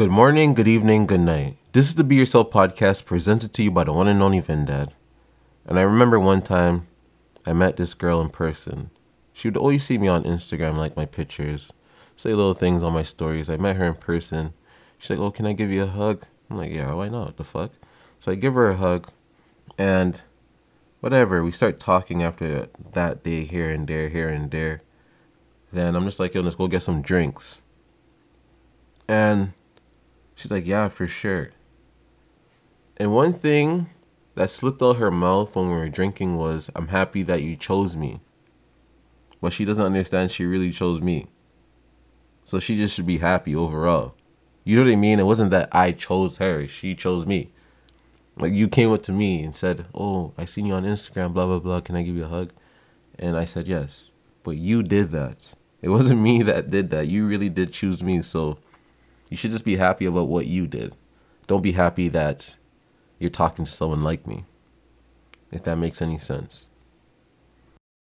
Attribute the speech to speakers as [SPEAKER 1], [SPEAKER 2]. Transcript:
[SPEAKER 1] Good morning, good evening, good night. This is the Be Yourself podcast presented to you by the one and only Vin Dad. And I remember one time I met this girl in person. She would always see me on Instagram, like my pictures, say little things on my stories. I met her in person. She's like, Oh, can I give you a hug? I'm like, Yeah, why not? What the fuck? So I give her a hug and whatever. We start talking after that day here and there, here and there. Then I'm just like, Yo, let's go get some drinks. And she's like, Yeah, for sure. And one thing that slipped out her mouth when we were drinking was, I'm happy that you chose me. But she doesn't understand she really chose me. So she just should be happy overall. You know what I mean? It wasn't that I chose her, she chose me. Like you came up to me and said, Oh, I seen you on Instagram, blah blah blah, can I give you a hug? And I said yes. But you did that. It wasn't me that did that. You really did choose me, so you should just be happy about what you did. Don't be happy that you're talking to someone like me. If that makes any sense.